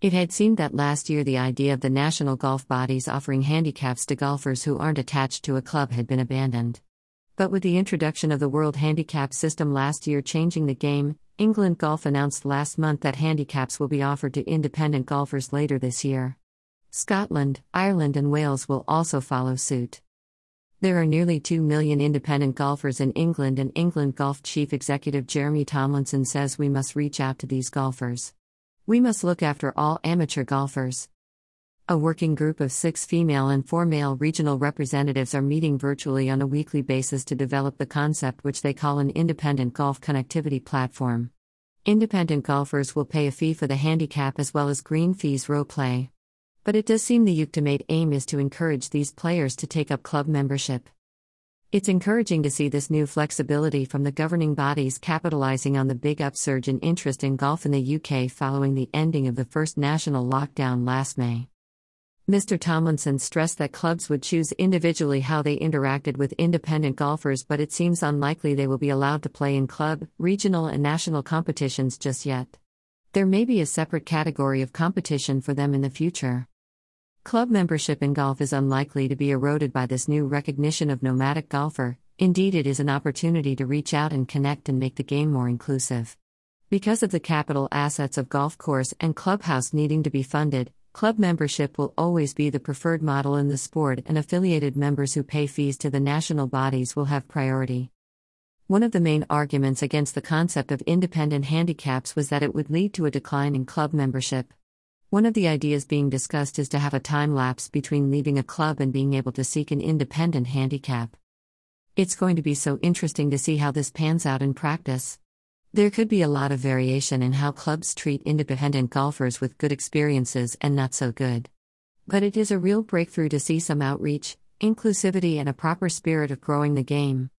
It had seemed that last year the idea of the national golf bodies offering handicaps to golfers who aren't attached to a club had been abandoned. But with the introduction of the World Handicap System last year changing the game, England Golf announced last month that handicaps will be offered to independent golfers later this year. Scotland, Ireland, and Wales will also follow suit. There are nearly 2 million independent golfers in England, and England Golf Chief Executive Jeremy Tomlinson says we must reach out to these golfers. We must look after all amateur golfers. A working group of six female and four male regional representatives are meeting virtually on a weekly basis to develop the concept which they call an independent golf connectivity platform. Independent golfers will pay a fee for the handicap as well as green fees row play. But it does seem the ultimate aim is to encourage these players to take up club membership. It's encouraging to see this new flexibility from the governing bodies capitalizing on the big upsurge in interest in golf in the UK following the ending of the first national lockdown last May. Mr. Tomlinson stressed that clubs would choose individually how they interacted with independent golfers, but it seems unlikely they will be allowed to play in club, regional, and national competitions just yet. There may be a separate category of competition for them in the future. Club membership in golf is unlikely to be eroded by this new recognition of nomadic golfer, indeed, it is an opportunity to reach out and connect and make the game more inclusive. Because of the capital assets of golf course and clubhouse needing to be funded, club membership will always be the preferred model in the sport, and affiliated members who pay fees to the national bodies will have priority. One of the main arguments against the concept of independent handicaps was that it would lead to a decline in club membership. One of the ideas being discussed is to have a time lapse between leaving a club and being able to seek an independent handicap. It's going to be so interesting to see how this pans out in practice. There could be a lot of variation in how clubs treat independent golfers with good experiences and not so good. But it is a real breakthrough to see some outreach, inclusivity, and a proper spirit of growing the game.